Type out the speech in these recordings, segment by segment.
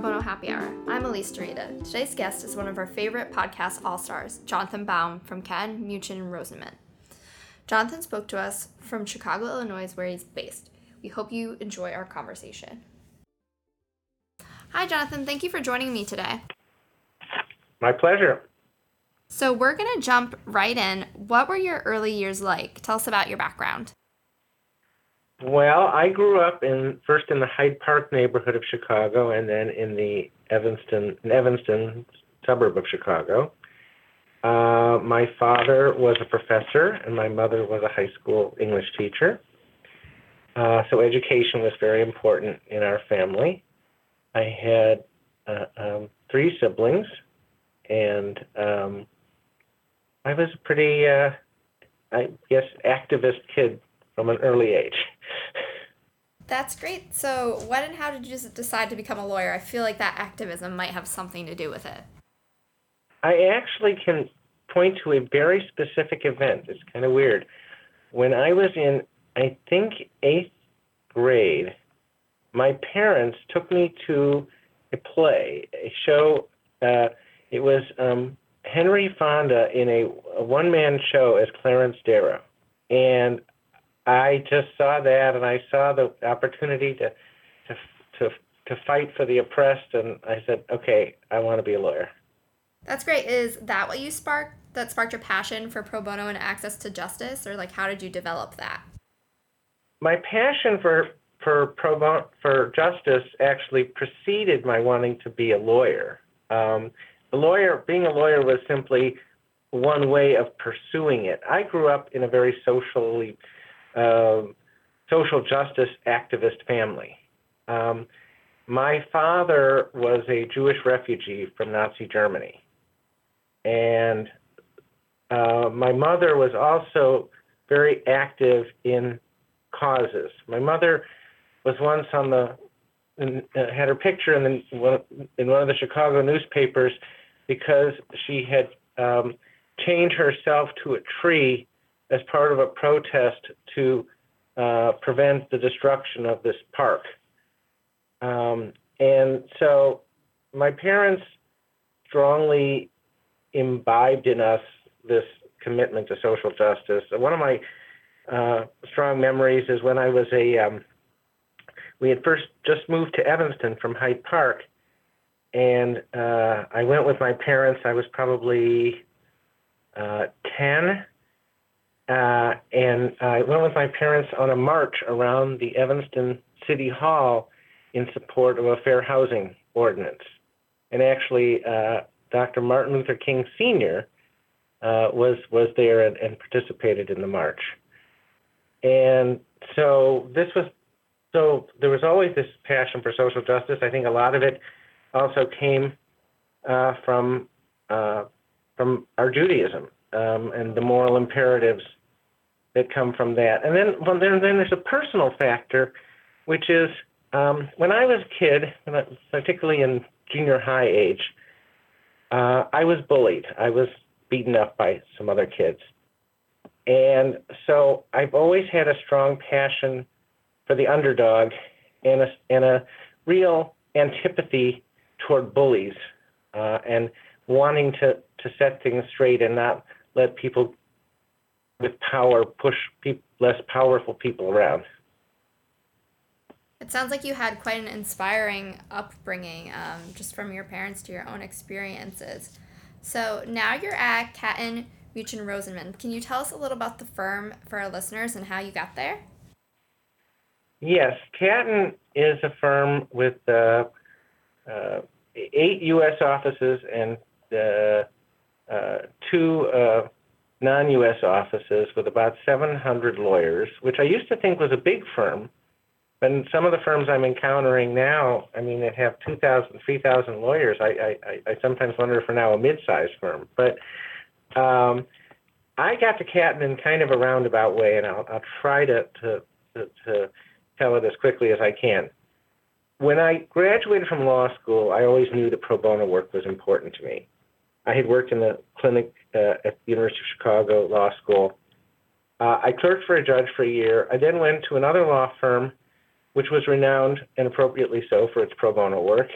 Bono Happy Hour. I'm Elise Dorita. Today's guest is one of our favorite podcast all stars, Jonathan Baum from Katten, Muchin, and Rosenman. Jonathan spoke to us from Chicago, Illinois, where he's based. We hope you enjoy our conversation. Hi, Jonathan. Thank you for joining me today. My pleasure. So, we're going to jump right in. What were your early years like? Tell us about your background. Well, I grew up in first in the Hyde Park neighborhood of Chicago, and then in the Evanston, in Evanston suburb of Chicago. Uh, my father was a professor, and my mother was a high school English teacher. Uh, so education was very important in our family. I had uh, um, three siblings, and um, I was a pretty, uh, I guess, activist kid from an early age. That's great. So, when and how did you decide to become a lawyer? I feel like that activism might have something to do with it. I actually can point to a very specific event. It's kind of weird. When I was in, I think, eighth grade, my parents took me to a play, a show. Uh, it was um, Henry Fonda in a, a one man show as Clarence Darrow. And I just saw that and I saw the opportunity to, to, to, to fight for the oppressed. And I said, okay, I want to be a lawyer. That's great. Is that what you sparked? That sparked your passion for pro bono and access to justice, or like how did you develop that? My passion for for pro bono for justice actually preceded my wanting to be a lawyer. Um, a lawyer, being a lawyer, was simply one way of pursuing it. I grew up in a very socially uh, social justice activist family. Um, my father was a Jewish refugee from Nazi Germany, and uh, my mother was also very active in causes. My mother was once on the in, uh, had her picture in the in one of the Chicago newspapers because she had um, chained herself to a tree as part of a protest to uh, prevent the destruction of this park. Um, and so my parents strongly imbibed in us this commitment to social justice. One of my uh, strong memories is when I was a, um, we had first just moved to Evanston from Hyde Park, and uh, I went with my parents. I was probably uh, 10, uh, and I went with my parents on a march around the Evanston City Hall in support of a fair housing ordinance. And actually, uh, Dr. Martin Luther King Sr. Uh, was was there and, and, participated in the march. And so this was so there was always this passion for social justice. I think a lot of it also came uh, from uh, from our Judaism um, and the moral imperatives that come from that. And then, well, then, then there's a personal factor, which is um, when I was a kid, particularly in junior high age, uh, I was bullied. I was beaten up by some other kids. And so I've always had a strong passion for the underdog and a, and a real antipathy toward bullies uh, and wanting to, to set things straight and not let people with power push pe- less powerful people around. It sounds like you had quite an inspiring upbringing, um, just from your parents to your own experiences. So now you're at Katten Muchin Rosenman. Can you tell us a little about the firm for our listeners and how you got there? Yes, Katten is a firm with uh, uh, eight U.S. offices and uh, uh two uh, non-U.S. offices with about 700 lawyers, which I used to think was a big firm. In some of the firms I'm encountering now, I mean, they have 2,000, 3,000 lawyers. I, I, I sometimes wonder if we're now a mid-sized firm. But um, I got to Katten in kind of a roundabout way, and I'll, I'll try to, to, to, to tell it as quickly as I can. When I graduated from law school, I always knew that pro bono work was important to me. I had worked in the clinic uh, at the University of Chicago Law School. Uh, I clerked for a judge for a year. I then went to another law firm, which was renowned and appropriately so for its pro bono work.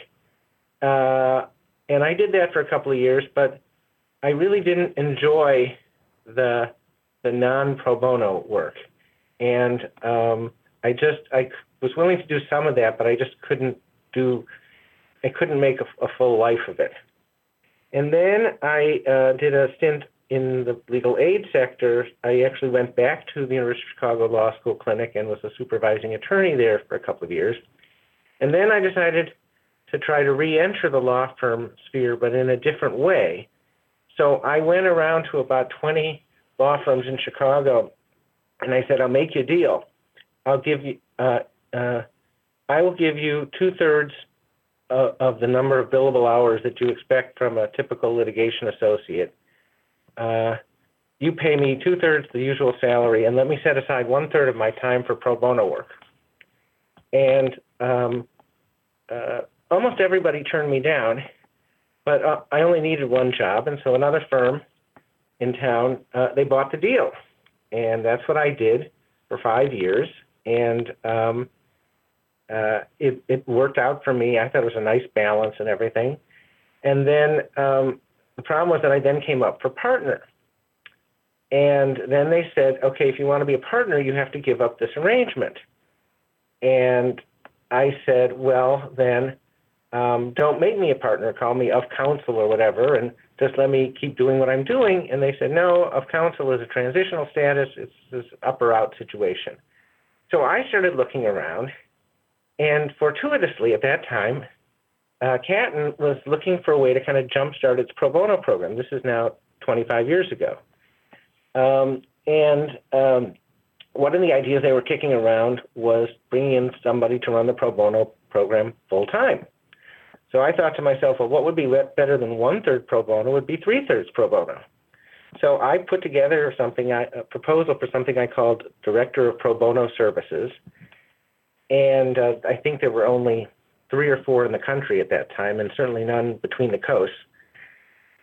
uh, and I did that for a couple of years, but I really didn't enjoy the the non pro bono work, and um, I just I was willing to do some of that, but I just couldn't do I couldn't make a, a full life of it. And then I uh, did a stint in the legal aid sector. I actually went back to the University of Chicago Law School Clinic and was a supervising attorney there for a couple of years. And then I decided to try to re-enter the law firm sphere, but in a different way. So I went around to about 20 law firms in Chicago, and I said, "I'll make you a deal. I'll give you, uh, uh, I will give you two thirds of the number of billable hours that you expect from a typical litigation associate. Uh, you pay me two thirds the usual salary, and let me set aside one third of my time for pro bono work." And um, uh, almost everybody turned me down, but uh, I only needed one job, and so another firm in town uh, they bought the deal, and that's what I did for five years, and um, uh, it it worked out for me. I thought it was a nice balance and everything, and then um, the problem was that I then came up for partner. And then they said, okay, if you want to be a partner, you have to give up this arrangement. And I said, well, then um, don't make me a partner, call me of counsel or whatever, and just let me keep doing what I'm doing. And they said, no, of counsel is a transitional status, it's this up or out situation. So I started looking around, and fortuitously at that time, uh, was looking for a way to kind of jumpstart its pro bono program. This is now 25 years ago. Um, and um, one of the ideas they were kicking around was bringing in somebody to run the pro bono program full time. So I thought to myself, well, what would be better than one third pro bono would be three thirds pro bono. So I put together something, a proposal for something I called Director of Pro Bono Services, and uh, I think there were only three or four in the country at that time, and certainly none between the coasts.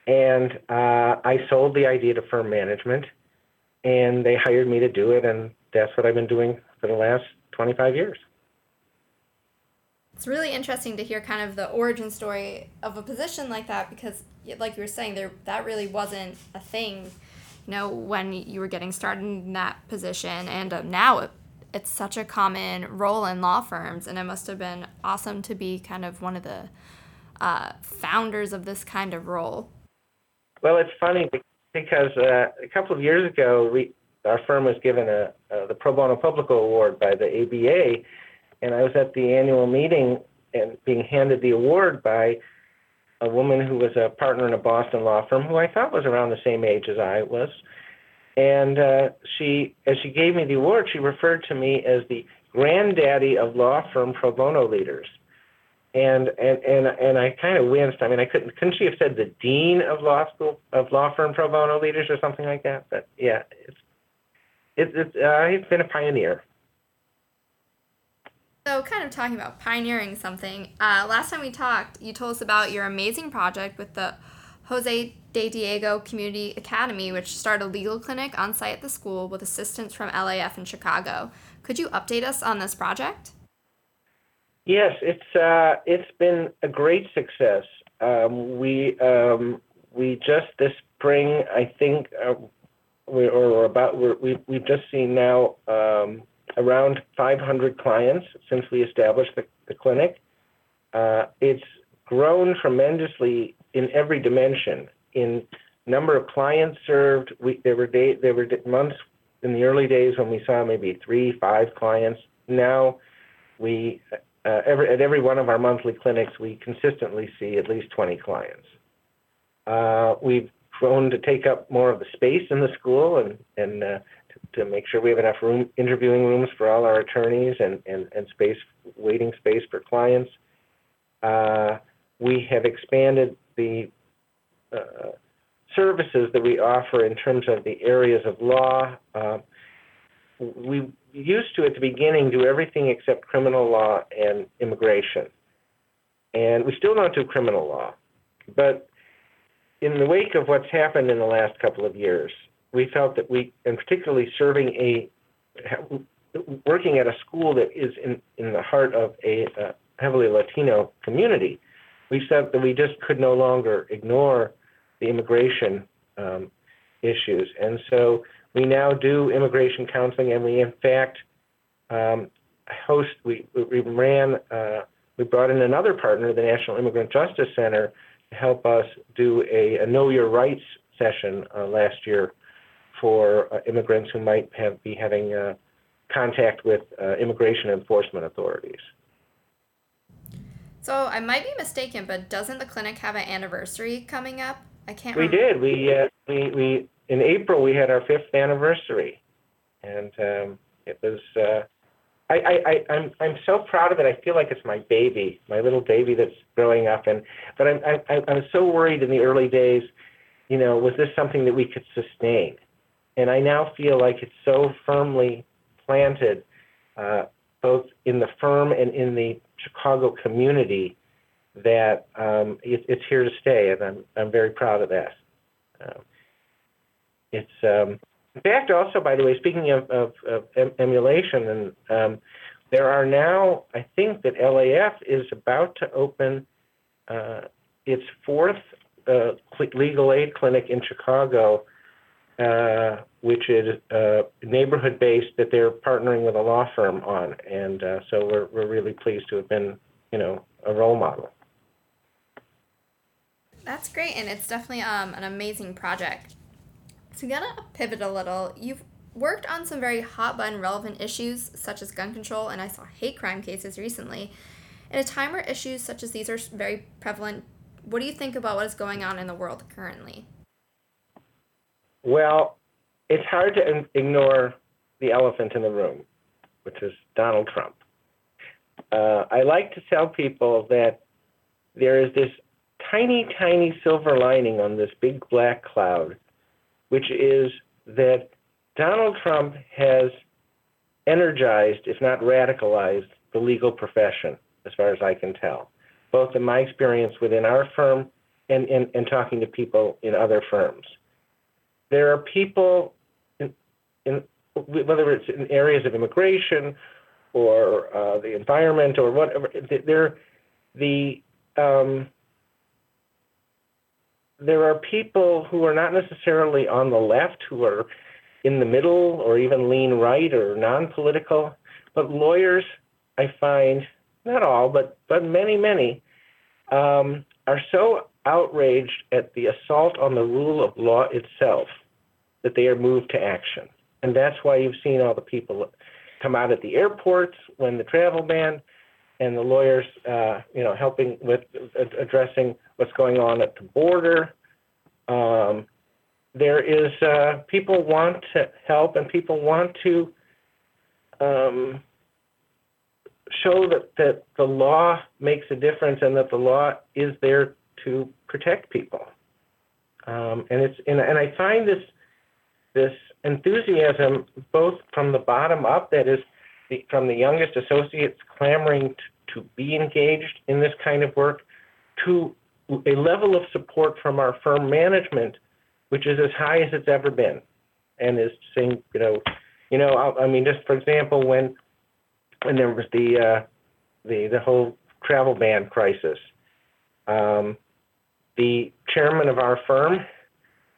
And uh, I sold the idea to firm management, and they hired me to do it, and that's what I've been doing for the last 25 years. It's really interesting to hear kind of the origin story of a position like that because, like you were saying, there that really wasn't a thing, you know, when you were getting started in that position, and uh, now it, it's such a common role in law firms, and it must have been awesome to be kind of one of the uh, founders of this kind of role. Well, it's funny because uh, a couple of years ago, we, our firm was given a, the Pro Bono Publico Award by the ABA, and I was at the annual meeting and being handed the award by a woman who was a partner in a Boston law firm who I thought was around the same age as I was. And uh, she, as she gave me the award, she referred to me as the granddaddy of law firm pro bono leaders. And and and and I kind of winced. I mean, I couldn't couldn't she have said the dean of law school of law firm pro bono leaders or something like that? But yeah, it's it's it's uh, been a pioneer. So, kind of talking about pioneering something, uh, last time we talked, you told us about your amazing project with the Jose de Diego Community Academy, which started a legal clinic on site at the school with assistance from LAF in Chicago. Could you update us on this project? Yes, it's uh, it's been a great success. Um, we um, we just this spring, I think, uh, we or about we're, we we've just seen now um, around 500 clients since we established the, the clinic. Uh, it's grown tremendously in every dimension. In number of clients served, we, there were day, there were months in the early days when we saw maybe three, five clients. Now, we uh, every, at every one of our monthly clinics, we consistently see at least 20 clients. Uh, we've grown to take up more of the space in the school and, and uh, to, to make sure we have enough room, interviewing rooms for all our attorneys and, and, and space, waiting space for clients. Uh, we have expanded the uh, services that we offer in terms of the areas of law. Uh, we used to, at the beginning, do everything except criminal law and immigration. And we still don't do criminal law. But in the wake of what's happened in the last couple of years, we felt that we, and particularly serving a, working at a school that is in, in the heart of a uh, heavily Latino community, we said that we just could no longer ignore the immigration um, issues. And so we now do immigration counseling, and we, in fact, um, host, we, we ran, uh, we brought in another partner, the National Immigrant Justice Center, to help us do a, a Know Your Rights session uh, last year for uh, immigrants who might have, be having uh, contact with uh, immigration enforcement authorities. So I might be mistaken, but doesn't the clinic have an anniversary coming up? I can't. We remember. did. We uh, we we in April we had our fifth anniversary, and um, it was. Uh, I, I, I, I'm I'm so proud of it. I feel like it's my baby, my little baby that's growing up. And but I'm I, I'm so worried in the early days. You know, was this something that we could sustain? And I now feel like it's so firmly planted, uh, both in the firm and in the Chicago community, that um, it, it's here to stay, and I'm I'm very proud of that. Um, it's um, in fact also, by the way, speaking of, of, of em- emulation, and um, there are now, I think that LAF is about to open uh, its fourth uh, legal aid clinic in Chicago, uh, which is uh, neighborhood based that they're partnering with a law firm on, and uh, so we're we're really pleased to have been, you know, a role model. That's great, and it's definitely um, an amazing project. So, gonna pivot a little. You've worked on some very hot button relevant issues such as gun control, and I saw hate crime cases recently. In a time where issues such as these are very prevalent, what do you think about what is going on in the world currently? Well, it's hard to ignore the elephant in the room, which is Donald Trump. Uh, I like to tell people that there is this tiny, tiny silver lining on this big black cloud, which is that Donald Trump has energized, if not radicalized, the legal profession, as far as I can tell, both in my experience within our firm and, and, and talking to people in other firms. There are people, in, in, whether it's in areas of immigration or uh, the environment or whatever, they're the um, there are people who are not necessarily on the left, who are in the middle or even lean right or non-political, but lawyers, I find, not all, but but many, many, um, are so outraged at the assault on the rule of law itself that they are moved to action, and that's why you've seen all the people come out at the airports when the travel ban, and the lawyers, uh, you know, helping with addressing what's going on at the border. Um, there is uh, people want to help and people want to um, show that, that the law makes a difference and that the law is there to protect people. Um, and it's and, and I find this this enthusiasm both from the bottom up, that is, the, from the youngest associates clamoring to, to be engaged in this kind of work, to a level of support from our firm management, which is as high as it's ever been, and is saying, you know, you know, I, I mean, just for example, when when there was the uh, the the whole travel ban crisis, um, the chairman of our firm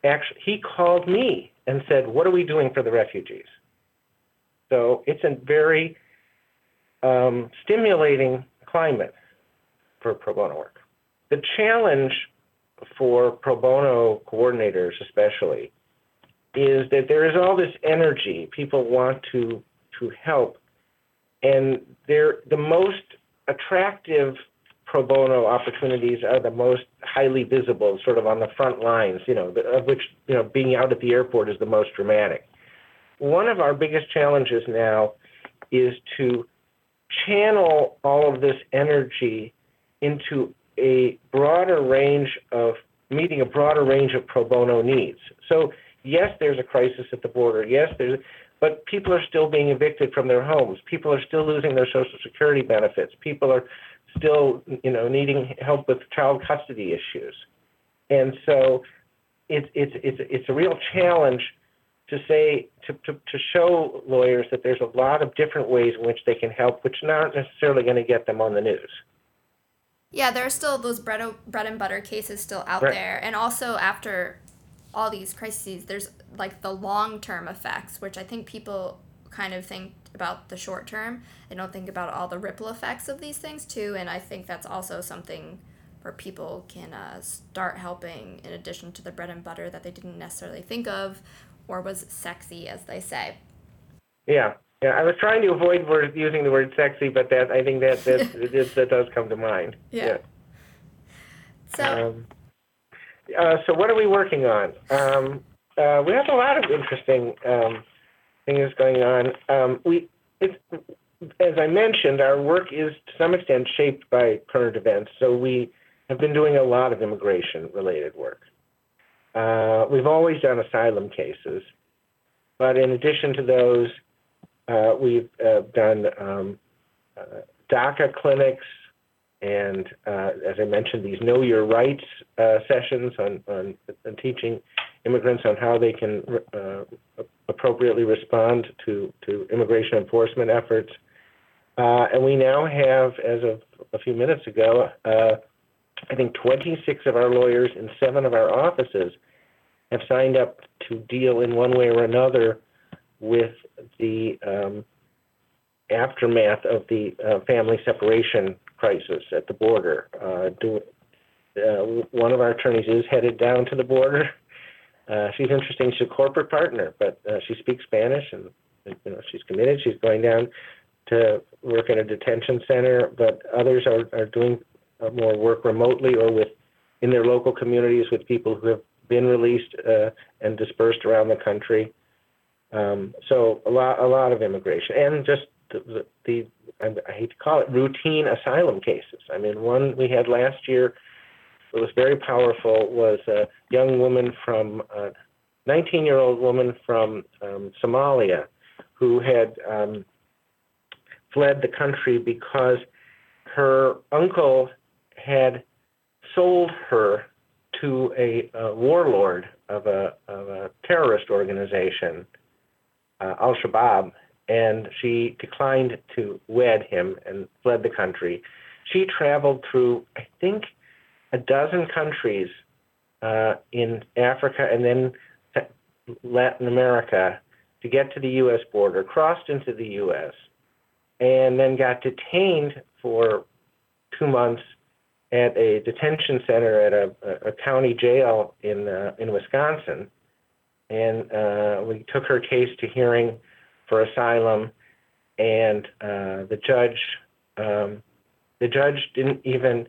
actually he called me and said, "What are we doing for the refugees?" So it's a very um, stimulating climate for pro bono work. The challenge for pro bono coordinators, especially, is that there is all this energy. People want to to help, and they're the most attractive pro bono opportunities are the most highly visible, sort of on the front lines. You know, of which you know being out at the airport is the most dramatic. One of our biggest challenges now is to channel all of this energy into a broader range of meeting a broader range of pro bono needs. So yes, there's a crisis at the border. Yes, there's, but people are still being evicted from their homes. People are still losing their social security benefits. People are still, you know, needing help with child custody issues, and so it's it's it's it's a real challenge to say to, to, to show lawyers that there's a lot of different ways in which they can help, which aren't necessarily going to get them on the news. Yeah, there are still those bread, bread and butter cases still out Right. there. And also, after all these crises, there's like the long term effects, which I think people kind of think about the short term. They don't think about all the ripple effects of these things, too. And I think that's also something where people can uh, start helping in addition to the bread and butter that they didn't necessarily think of or was sexy, as they say. Yeah, yeah. I was trying to avoid word, using the word sexy, but that I think that that that, that does come to mind. Yeah. So, Um, uh, so what are we working on? Um, uh, we have a lot of interesting um, things going on. Um, we, it's, as I mentioned, our work is to some extent shaped by current events. So we have been doing a lot of immigration-related work. Uh, we've always done asylum cases, but in addition to those, uh, we've uh, done um, uh, DACA clinics, and uh, as I mentioned, these Know Your Rights uh, sessions on, on, on teaching immigrants on how they can appropriately respond to, to immigration enforcement efforts. Uh, and we now have, as of a few minutes ago, uh, I think 26 of our lawyers in seven of our offices have signed up to deal in one way or another with the um, aftermath of the uh, family separation crisis at the border. Uh, do, uh, one of our attorneys is headed down to the border. Uh, she's interesting. She's a corporate partner, but uh, she speaks Spanish, and you know she's committed. She's going down to work in a detention center, but others are, are doing uh, more work remotely or with in their local communities with people who have been released uh, and dispersed around the country. Um, so a lot, a lot of immigration, and just the, the, the I hate to call it routine asylum cases. I mean, one we had last year that was very powerful was a young woman from a 19-year-old woman from um, Somalia who had um, fled the country because her uncle had sold her to a, a warlord of a, of a terrorist organization, uh, Al Shabaab, and she declined to wed him and fled the country. She traveled through, I think, a dozen countries uh, in Africa and then Latin America to get to the U.S. border, crossed into the U.S., and then got detained for two months at a detention center at a, a county jail in uh, in Wisconsin, and uh, we took her case to hearing for asylum, and uh, the judge um, the judge didn't even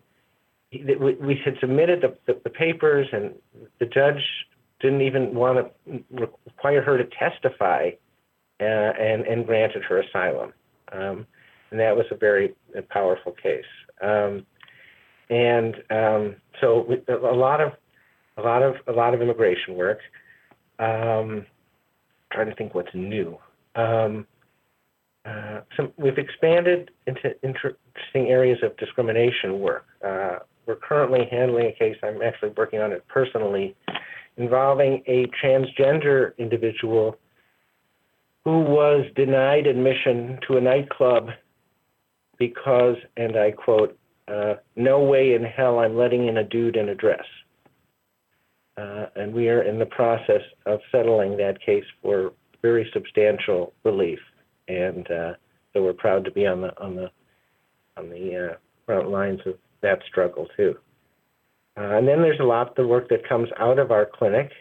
we, had submitted the, the, the papers, and the judge didn't even want to require her to testify, uh, and and granted her asylum, um, and that was a very powerful case. Um, and um, so a lot of a lot of a lot of immigration work. Um, trying to think what's new. Um, uh, some, we've expanded into interesting areas of discrimination work. Uh, we're currently handling a case. I'm actually working on it personally, involving a transgender individual who was denied admission to a nightclub because, and I quote, uh, no way in hell I'm letting in a dude in a dress. Uh, and we are in the process of settling that case for very substantial relief. And uh, so we're proud to be on the on the on the uh, front lines of that struggle too. Uh, and then there's a lot of the work that comes out of our clinic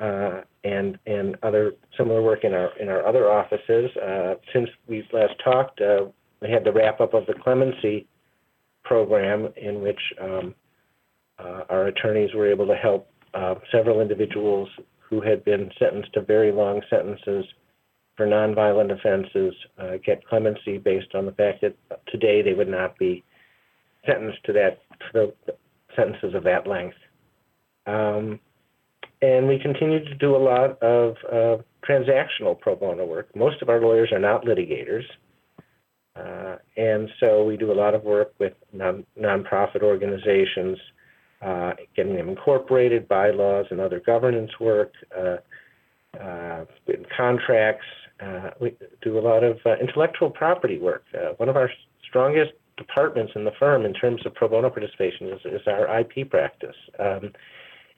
uh, and and other similar work in our in our other offices. Uh, since we last talked, we had the wrap up of the clemency program in which um, uh, our attorneys were able to help uh, several individuals who had been sentenced to very long sentences for nonviolent offenses uh, get clemency based on the fact that today they would not be sentenced to that to the sentences of that length. Um, and we continue to do a lot of uh, transactional pro bono work. Most of our lawyers are not litigators. Uh, and so we do a lot of work with non, nonprofit organizations, uh, getting them incorporated, bylaws, and other governance work, uh, uh contracts. Uh, we do a lot of intellectual property work. one of our strongest departments in the firm in terms of pro bono participation is, is our IP practice. Um,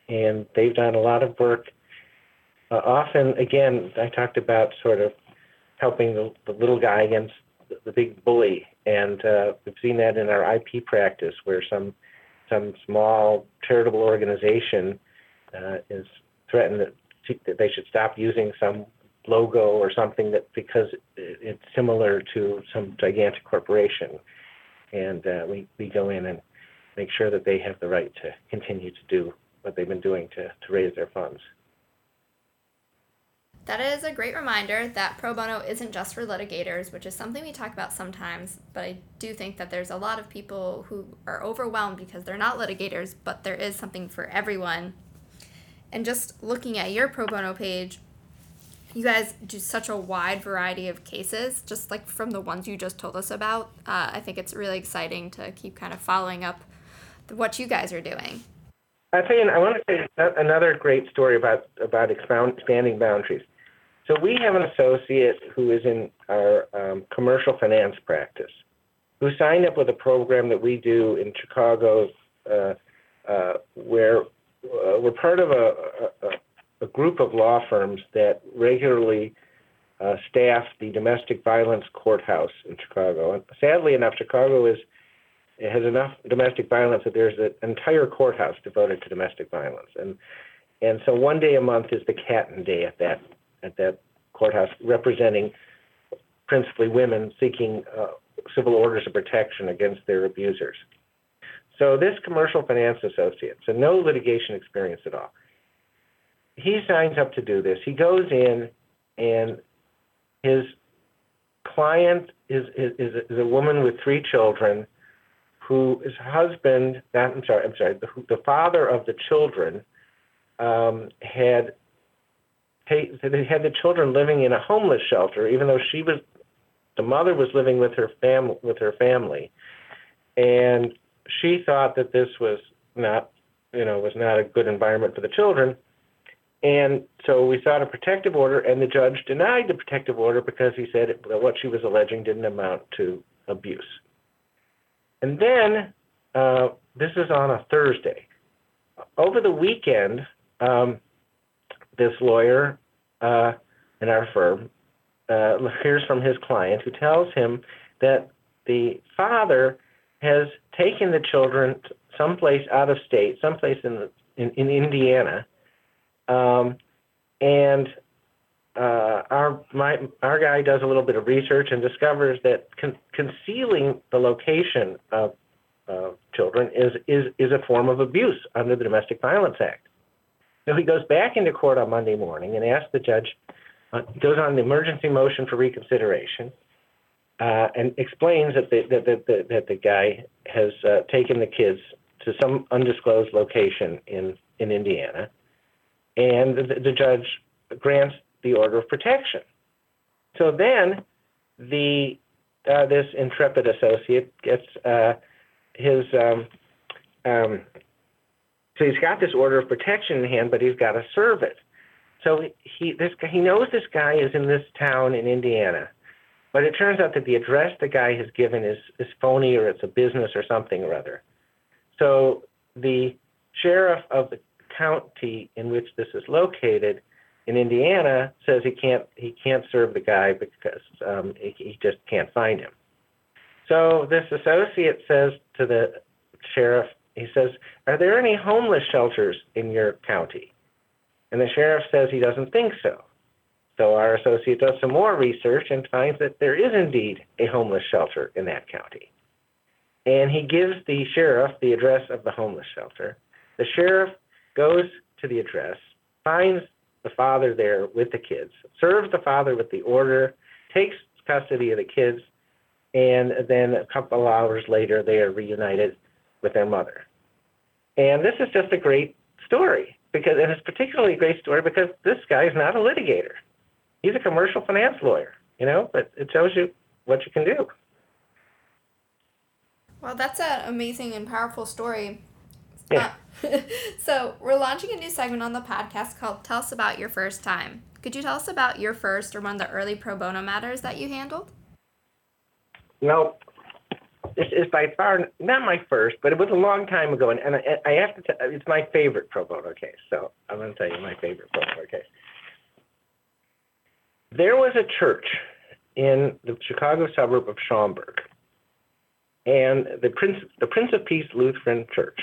and they've done a lot of work. Uh, often, again, I talked about sort of helping the, the little guy against the, the big bully, and uh, we've seen that in our IP practice, where some some small charitable organization uh, is threatened that, that they should stop using some logo or something that because it's similar to some gigantic corporation, and uh, we we go in and make sure that they have the right to continue to do what they've been doing to, to raise their funds. That is a great reminder that pro bono isn't just for litigators, which is something we talk about sometimes, but I do think that there's a lot of people who are overwhelmed because they're not litigators, but there is something for everyone. And just looking at your pro bono page, you guys do such a wide variety of cases, just like from the ones you just told us about. Uh, I think it's really exciting to keep kind of following up what you guys are doing. I think I want to say another great story about about expanding boundaries. So we have an associate who is in our um, commercial finance practice, who signed up with a program that we do in Chicago, uh, uh, where uh, we're part of a, a, a, group of law firms that regularly uh, staff the domestic violence courthouse in Chicago. And sadly enough, Chicago is it has enough domestic violence that there's an entire courthouse devoted to domestic violence, and and so one day a month is the Katten Day at that at that courthouse, representing principally women seeking uh, civil orders of protection against their abusers. So this commercial finance associate, so no litigation experience at all. He signs up to do this. He goes in, and his client is is, is a woman with three children who his husband, I'm sorry, I'm sorry, the, the father of the children um, had they had the children living in a homeless shelter, even though she was the mother was living with her fam with her family, and she thought that this was not you know was not a good environment for the children. And so we sought a protective order, and the judge denied the protective order because he said what she was alleging didn't amount to abuse. And then uh, this is on a Thursday. Over the weekend, um, this lawyer uh, in our firm uh, hears from his client who tells him that the father has taken the children someplace out of state, someplace in the, in, in Indiana, um, and uh, our my our guy does a little bit of research and discovers that con- concealing the location of uh, children is is is a form of abuse under the Domestic Violence Act. So he goes back into court on Monday morning and asks the judge, uh, goes on the emergency motion for reconsideration, uh, and explains that the that, that, that, that the guy has uh, taken the kids to some undisclosed location in in Indiana, and the, the judge grants the order of protection. So then the uh, this intrepid associate gets uh, his um, um, so he's got this order of protection in hand, but he's got to serve it. So he this he knows this guy is in this town in Indiana, but it turns out that the address the guy has given is is phony or it's a business or something or other. So the sheriff of the county in which this is located in Indiana says he can't he can't serve the guy because um, he, he just can't find him. So this associate says to the sheriff, he says, "Are there any homeless shelters in your county?" And the sheriff says he doesn't think so. So our associate does some more research and finds that there is indeed a homeless shelter in that county. And he gives the sheriff the address of the homeless shelter. The sheriff goes to the address, finds the father there with the kids, serves the father with the order, takes custody of the kids, and then a couple hours later they are reunited with their mother. And this is just a great story because and it's particularly a great story because this guy is not a litigator. He's a commercial finance lawyer, you know, but it shows you what you can do. Well, that's an amazing and powerful story. Yeah. Uh, so, we're launching a new segment on the podcast called Tell Us About Your First Time. Could you tell us about your first or one of the early pro bono matters that you handled? Well, this is by far not my first, but it was a long time ago, and, and I, I have to. T- it's my favorite pro bono case, so I'm going to tell you my favorite pro bono case. There was a church in the Chicago suburb of Schaumburg, and the Prince the Prince of Peace Lutheran Church.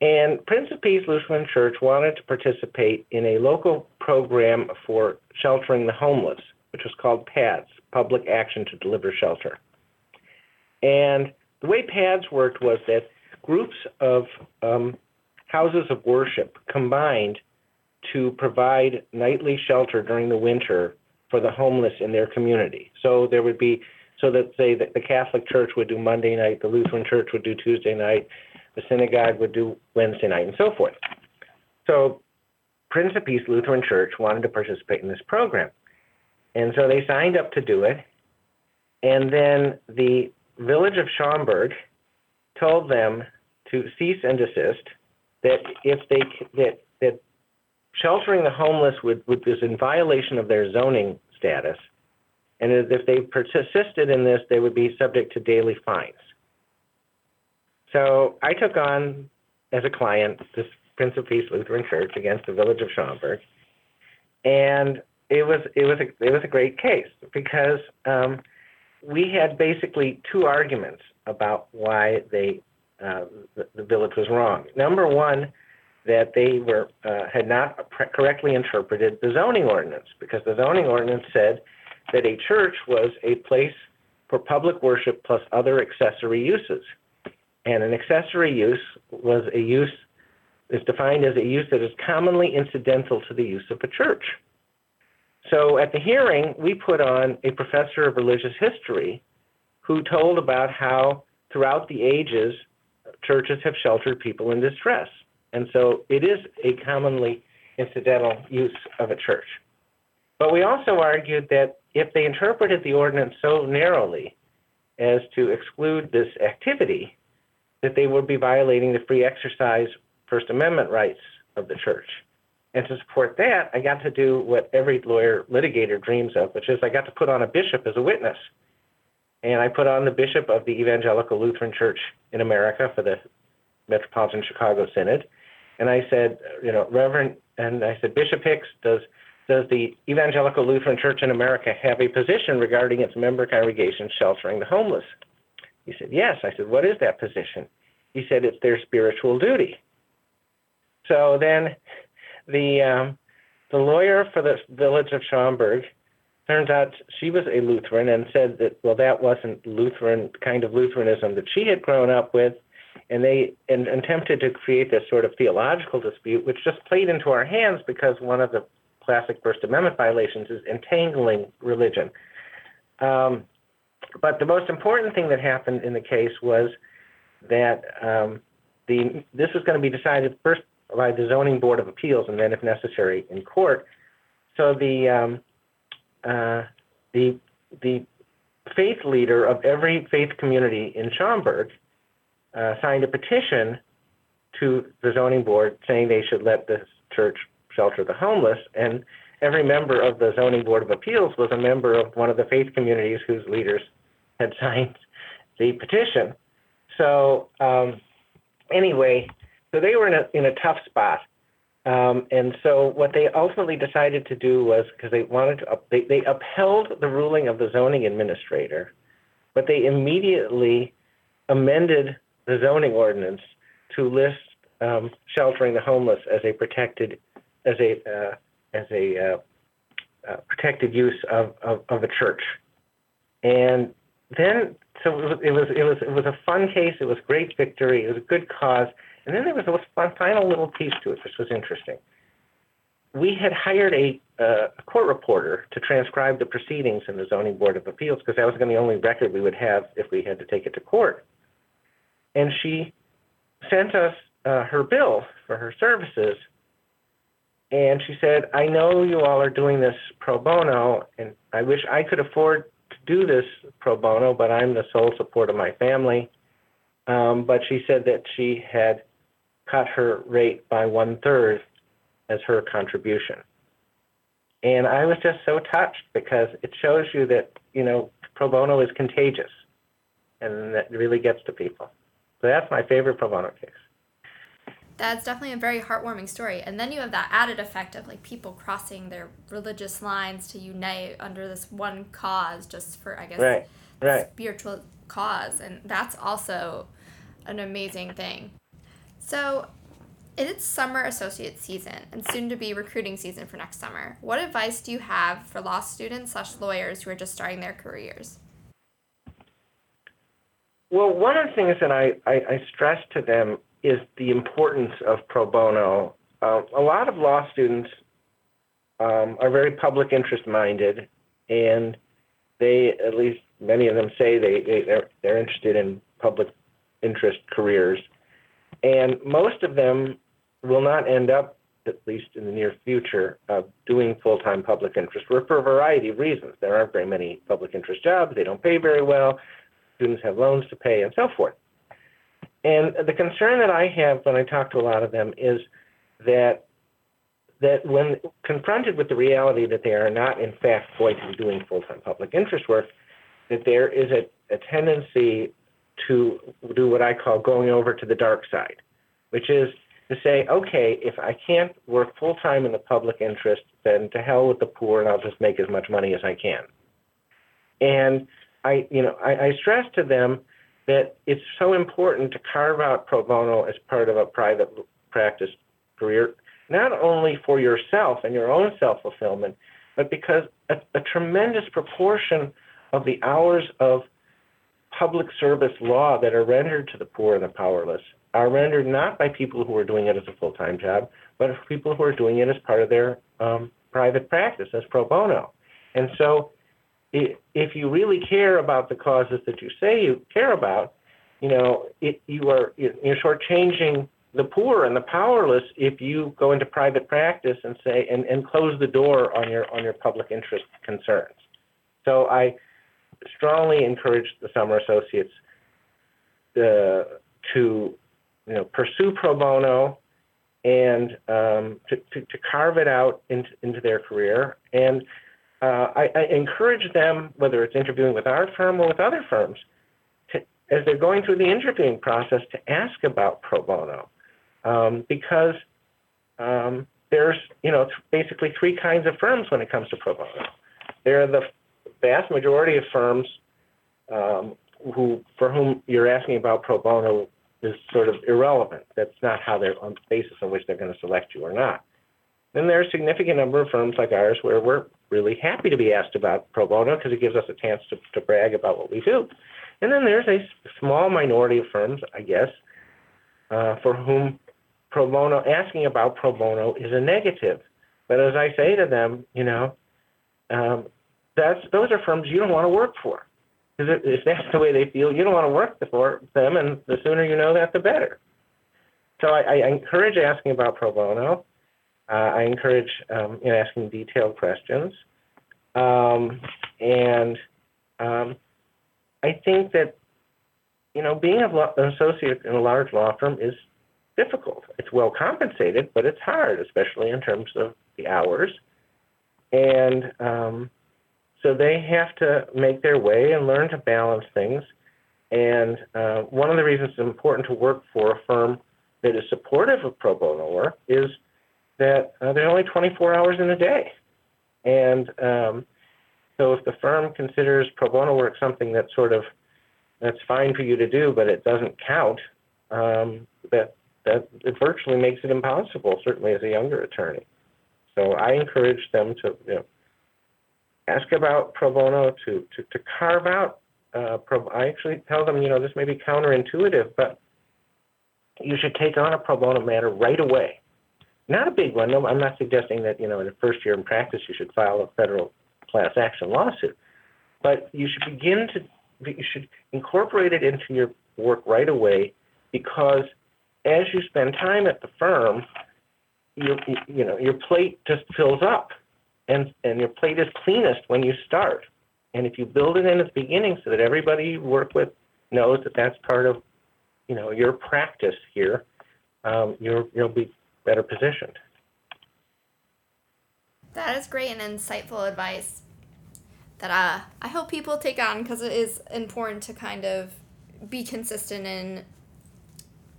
And Prince of Peace Lutheran Church wanted to participate in a local program for sheltering the homeless, which was called PADS, Public Action to Deliver Shelter. And the way PADS worked was that groups of um, houses of worship combined to provide nightly shelter during the winter for the homeless in their community. So there would be, so that say that the Catholic Church would do Monday night, the Lutheran Church would do Tuesday night, the synagogue would do Wednesday night, and so forth. So Prince of Peace Lutheran Church wanted to participate in this program. And so they signed up to do it. And then the village of Schaumburg told them to cease and desist, that if they that that sheltering the homeless would, would was in violation of their zoning status, and if they persisted in this, they would be subject to daily fines. So I took on as a client this Prince of Peace Lutheran Church against the village of Schaumburg, and it was it was a, it was a great case because um, we had basically two arguments about why they uh, the, the village was wrong. Number one, that they were uh, had not correctly interpreted the zoning ordinance because the zoning ordinance said that a church was a place for public worship plus other accessory uses. And an accessory use was a use is defined as a use that is commonly incidental to the use of a church. So at the hearing, we put on a professor of religious history who told about how throughout the ages, churches have sheltered people in distress. And so it is a commonly incidental use of a church. But we also argued that if they interpreted the ordinance so narrowly as to exclude this activity, that they would be violating the free exercise First Amendment rights of the church. And to support that, I got to do what every lawyer litigator dreams of, which is I got to put on a bishop as a witness. And I put on the bishop of the Evangelical Lutheran Church in America for the Metropolitan Chicago Synod. And I said, you know, Reverend, and I said, Bishop Hicks, does does the Evangelical Lutheran Church in America have a position regarding its member congregation sheltering the homeless? He said, Yes. I said, What is that position? He said, It's their spiritual duty. So then the um, the lawyer for the village of Schaumburg turns out she was a Lutheran and said that well that wasn't Lutheran kind of Lutheranism that she had grown up with, and they and, attempted to create this sort of theological dispute, which just played into our hands because one of the classic First Amendment violations is entangling religion. Um, but the most important thing that happened in the case was that um, the this was going to be decided first by the zoning board of appeals and then, if necessary, in court. So the um, uh, the the faith leader of every faith community in Schaumburg uh, signed a petition to the zoning board saying they should let the church shelter the homeless, and every member of the zoning board of appeals was a member of one of the faith communities whose leaders had signed the petition. So um, anyway, so they were in a in a tough spot. Um, and so what they ultimately decided to do was because they wanted to they, they upheld the ruling of the zoning administrator, but they immediately amended the zoning ordinance to list um, sheltering the homeless as a protected as a uh, as a uh, uh, protected use of, of, of a church. And then so it was, it was it was a fun case. It was great victory. It was a good cause. And then there was a final little piece to it, which was interesting. We had hired a, uh, a court reporter to transcribe the proceedings in the Zoning Board of Appeals because that was going to be the only record we would have if we had to take it to court. And she sent us uh, her bill for her services. And she said, I know you all are doing this pro bono, and I wish I could afford to do this pro bono, but I'm the sole support of my family. Um, but she said that she had cut her rate by one third as her contribution. And I was just so touched because it shows you that, you know, pro bono is contagious. and that really gets to people. So that's my favorite pro bono case. That's definitely a very heartwarming story. And then you have that added effect of like people crossing their religious lines to unite under this one cause just for I guess right. Right. spiritual cause. And that's also an amazing thing. So it's summer associate season and soon to be recruiting season for next summer. What advice do you have for law students slash lawyers who are just starting their careers? Well, one of the things that I, I, I stress to them is the importance of pro bono. Uh, a lot of law students um, are very public interest minded, and they, at least many of them, say they, they they're, they're interested in public interest careers, and most of them will not end up, at least in the near future, uh, doing full time public interest work for a variety of reasons. There aren't very many public interest jobs; they don't pay very well. Students have loans to pay, and so forth. And the concern that I have when I talk to a lot of them is that that when confronted with the reality that they are not in fact going to be doing full-time public interest work, that there is a, a tendency to do what I call going over to the dark side, which is to say, okay, if I can't work full-time in the public interest, then to hell with the poor and I'll just make as much money as I can. And I, you know, I, I stress to them that it's so important to carve out pro bono as part of a private practice career, not only for yourself and your own self fulfillment, but because a, a, tremendous proportion of the hours of public service law that are rendered to the poor and the powerless are rendered not by people who are doing it as a full time job, but people who are doing it as part of their um, private practice, as pro bono. And so if you really care about the causes that you say you care about, you know, it, you are you're shortchanging the poor and the powerless if you go into private practice and say and, and close the door on your on your public interest concerns. So I strongly encourage the summer associates uh, to you know pursue pro bono and um, to, to, to carve it out into, into their career and uh, I, I, encourage them, whether it's interviewing with our firm or with other firms, to, as they're going through the interviewing process, to ask about pro bono, um, because um, there's you know basically three kinds of firms when it comes to pro bono. There are the vast majority of firms um, who for whom you're asking about pro bono is sort of irrelevant. That's not how they're on the basis on which they're going to select you or not. Then there are a significant number of firms like ours where we're really happy to be asked about pro bono because it gives us a chance to, to brag about what we do. And then there's a small minority of firms, I guess, uh, for whom pro bono, asking about pro bono is a negative. But as I say to them, you know, um, that's those are firms you don't want to work for. Because if that's the way they feel, you don't want to work for them, and the sooner you know that, the better. So I, I encourage asking about pro bono. Uh, I encourage um, asking detailed questions. Um, and um, I think that, you know, being an associate in a large law firm is difficult. It's well compensated, but it's hard, especially in terms of the hours. And um, so they have to make their way and learn to balance things. And uh, one of the reasons it's important to work for a firm that is supportive of pro bono work is that uh, there's only 24 hours in a day. And um, so if the firm considers pro bono work something that's sort of that's fine for you to do, but it doesn't count, um, that that it virtually makes it impossible, certainly as a younger attorney. So I encourage them to you know, ask about pro bono, to to, to carve out. Uh, pro, I actually tell them, you know, this may be counterintuitive, but you should take on a pro bono matter right away not a big one. No, I'm not suggesting that, you know, in the first year in practice you should file a federal class action lawsuit. But you should begin to, you should incorporate it into your work right away because as you spend time at the firm, you, you know, your plate just fills up and, and your plate is cleanest when you start. And if you build it in at the beginning so that everybody you work with knows that that's part of, you know, your practice here, um, you'll, you'll be better positioned. That is great and insightful advice that uh, I hope people take on because it is important to kind of be consistent in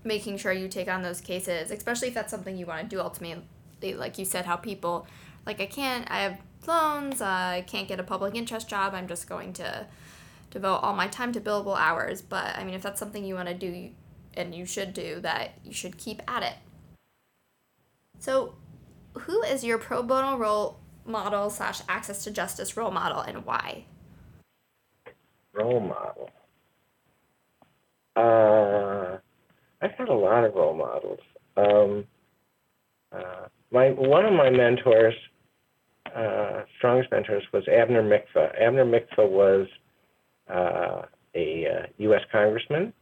making sure you take on those cases, especially if that's something you want to do ultimately. Like you said, how people, like, I can't, I have loans, uh, I can't get a public interest job, I'm just going to devote all my time to billable hours. But I mean, if that's something you want to do and you should do, that you should keep at it. So, who is your pro bono role model slash access to justice role model and why? Role model. Uh, I've had a lot of role models. Um, uh, my one of my mentors, uh, strongest mentors, was Abner Mikva. Abner Mikva was uh, a U.S. Uh, congressman,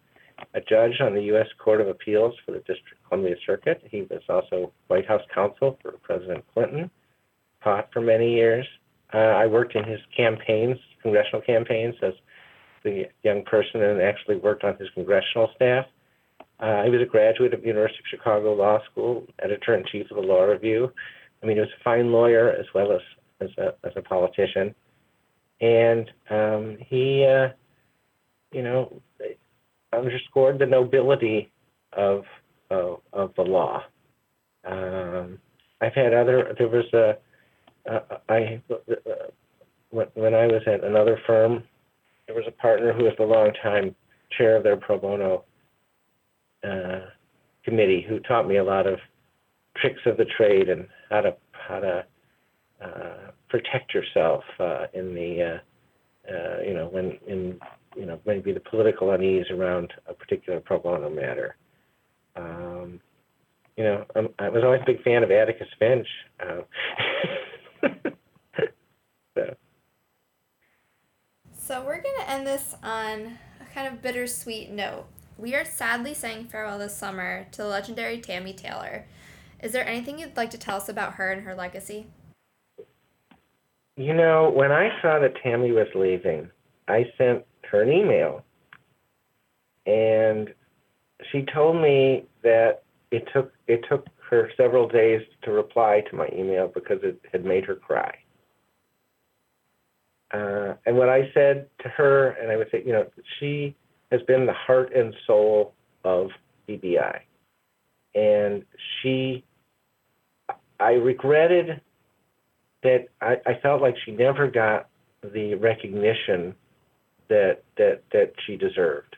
a judge on the U.S. Court of Appeals for the District Columbia Circuit. He was also White House counsel for President Clinton, taught for many years. Uh, I worked in his campaigns, congressional campaigns, as the young person and actually worked on his congressional staff. Uh, he was a graduate of University of Chicago Law School, editor in chief of the Law Review. I mean, he was a fine lawyer as well as as a, as a politician and um, he, uh, you know, underscored the nobility of of, of the law. Um, I've had other. There was a. Uh, I when, when I was at another firm, there was a partner who was the longtime chair of their pro bono uh, committee who taught me a lot of tricks of the trade and how to how to uh, protect yourself uh, in the uh, uh, you know when in you know maybe the political unease around a particular pro bono matter. Um, you know, I'm, i was always a big fan of Atticus Finch. Uh, so. so we're gonna end this on a kind of bittersweet note. We are sadly saying farewell this summer to the legendary Tammy Taylor. Is there anything you'd like to tell us about her and her legacy? You know, when I saw that Tammy was leaving, I sent her an email. And she told me that it took it took her several days to reply to my email because it had made her cry. Uh, and what I said to her, and I would say, you know, she has been the heart and soul of PBI, And she, I regretted that I, I felt like she never got the recognition that that that she deserved,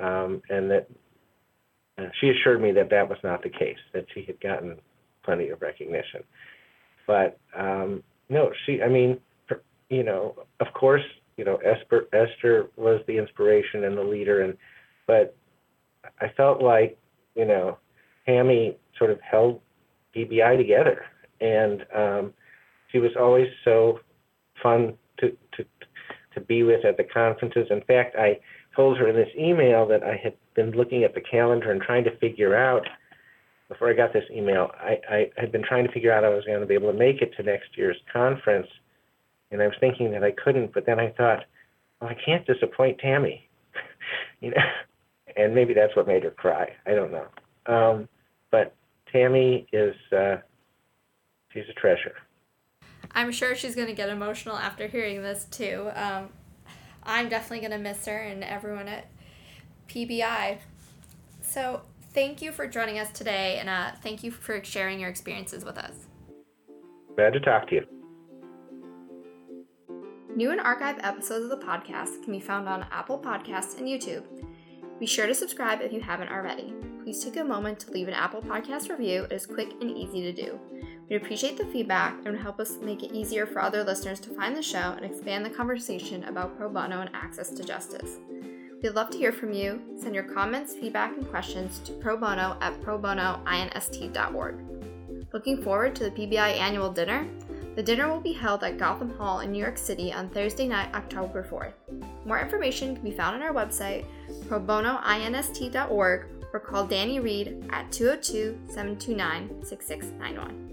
um, and that she assured me that that was not the case. That she had gotten plenty of recognition, but um, no, she. I mean, you know, of course, you know, Esther, Esther was the inspiration and the leader, and but I felt like you know, Tammy sort of held PBI together, and um, she was always so fun to to to be with at the conferences. In fact, I told her in this email that I had been looking at the calendar and trying to figure out before I got this email, I, I had been trying to figure out I was going to be able to make it to next year's conference, and I was thinking that I couldn't. But then I thought, well, I can't disappoint Tammy, you know, and maybe that's what made her cry. I don't know. Um, but Tammy is uh, she's a treasure. I'm sure she's going to get emotional after hearing this too. Um, I'm definitely going to miss her and everyone at PBI. So, thank you for joining us today and uh, thank you for sharing your experiences with us. Glad to talk to you. New and archive episodes of the podcast can be found on Apple Podcasts and YouTube. Be sure to subscribe if you haven't already. Please take a moment to leave an Apple Podcast review. It is quick and easy to do. We appreciate the feedback and help us make it easier for other listeners to find the show and expand the conversation about pro bono and access to justice. We'd love to hear from you. Send your comments, feedback, and questions to pro bono at probonoinst.org. Looking forward to the PBI annual dinner? The dinner will be held at Gotham Hall in New York City on Thursday night, October 4th. More information can be found on our website, probonoinst.org, or call Danny Reed at 202 729 6691.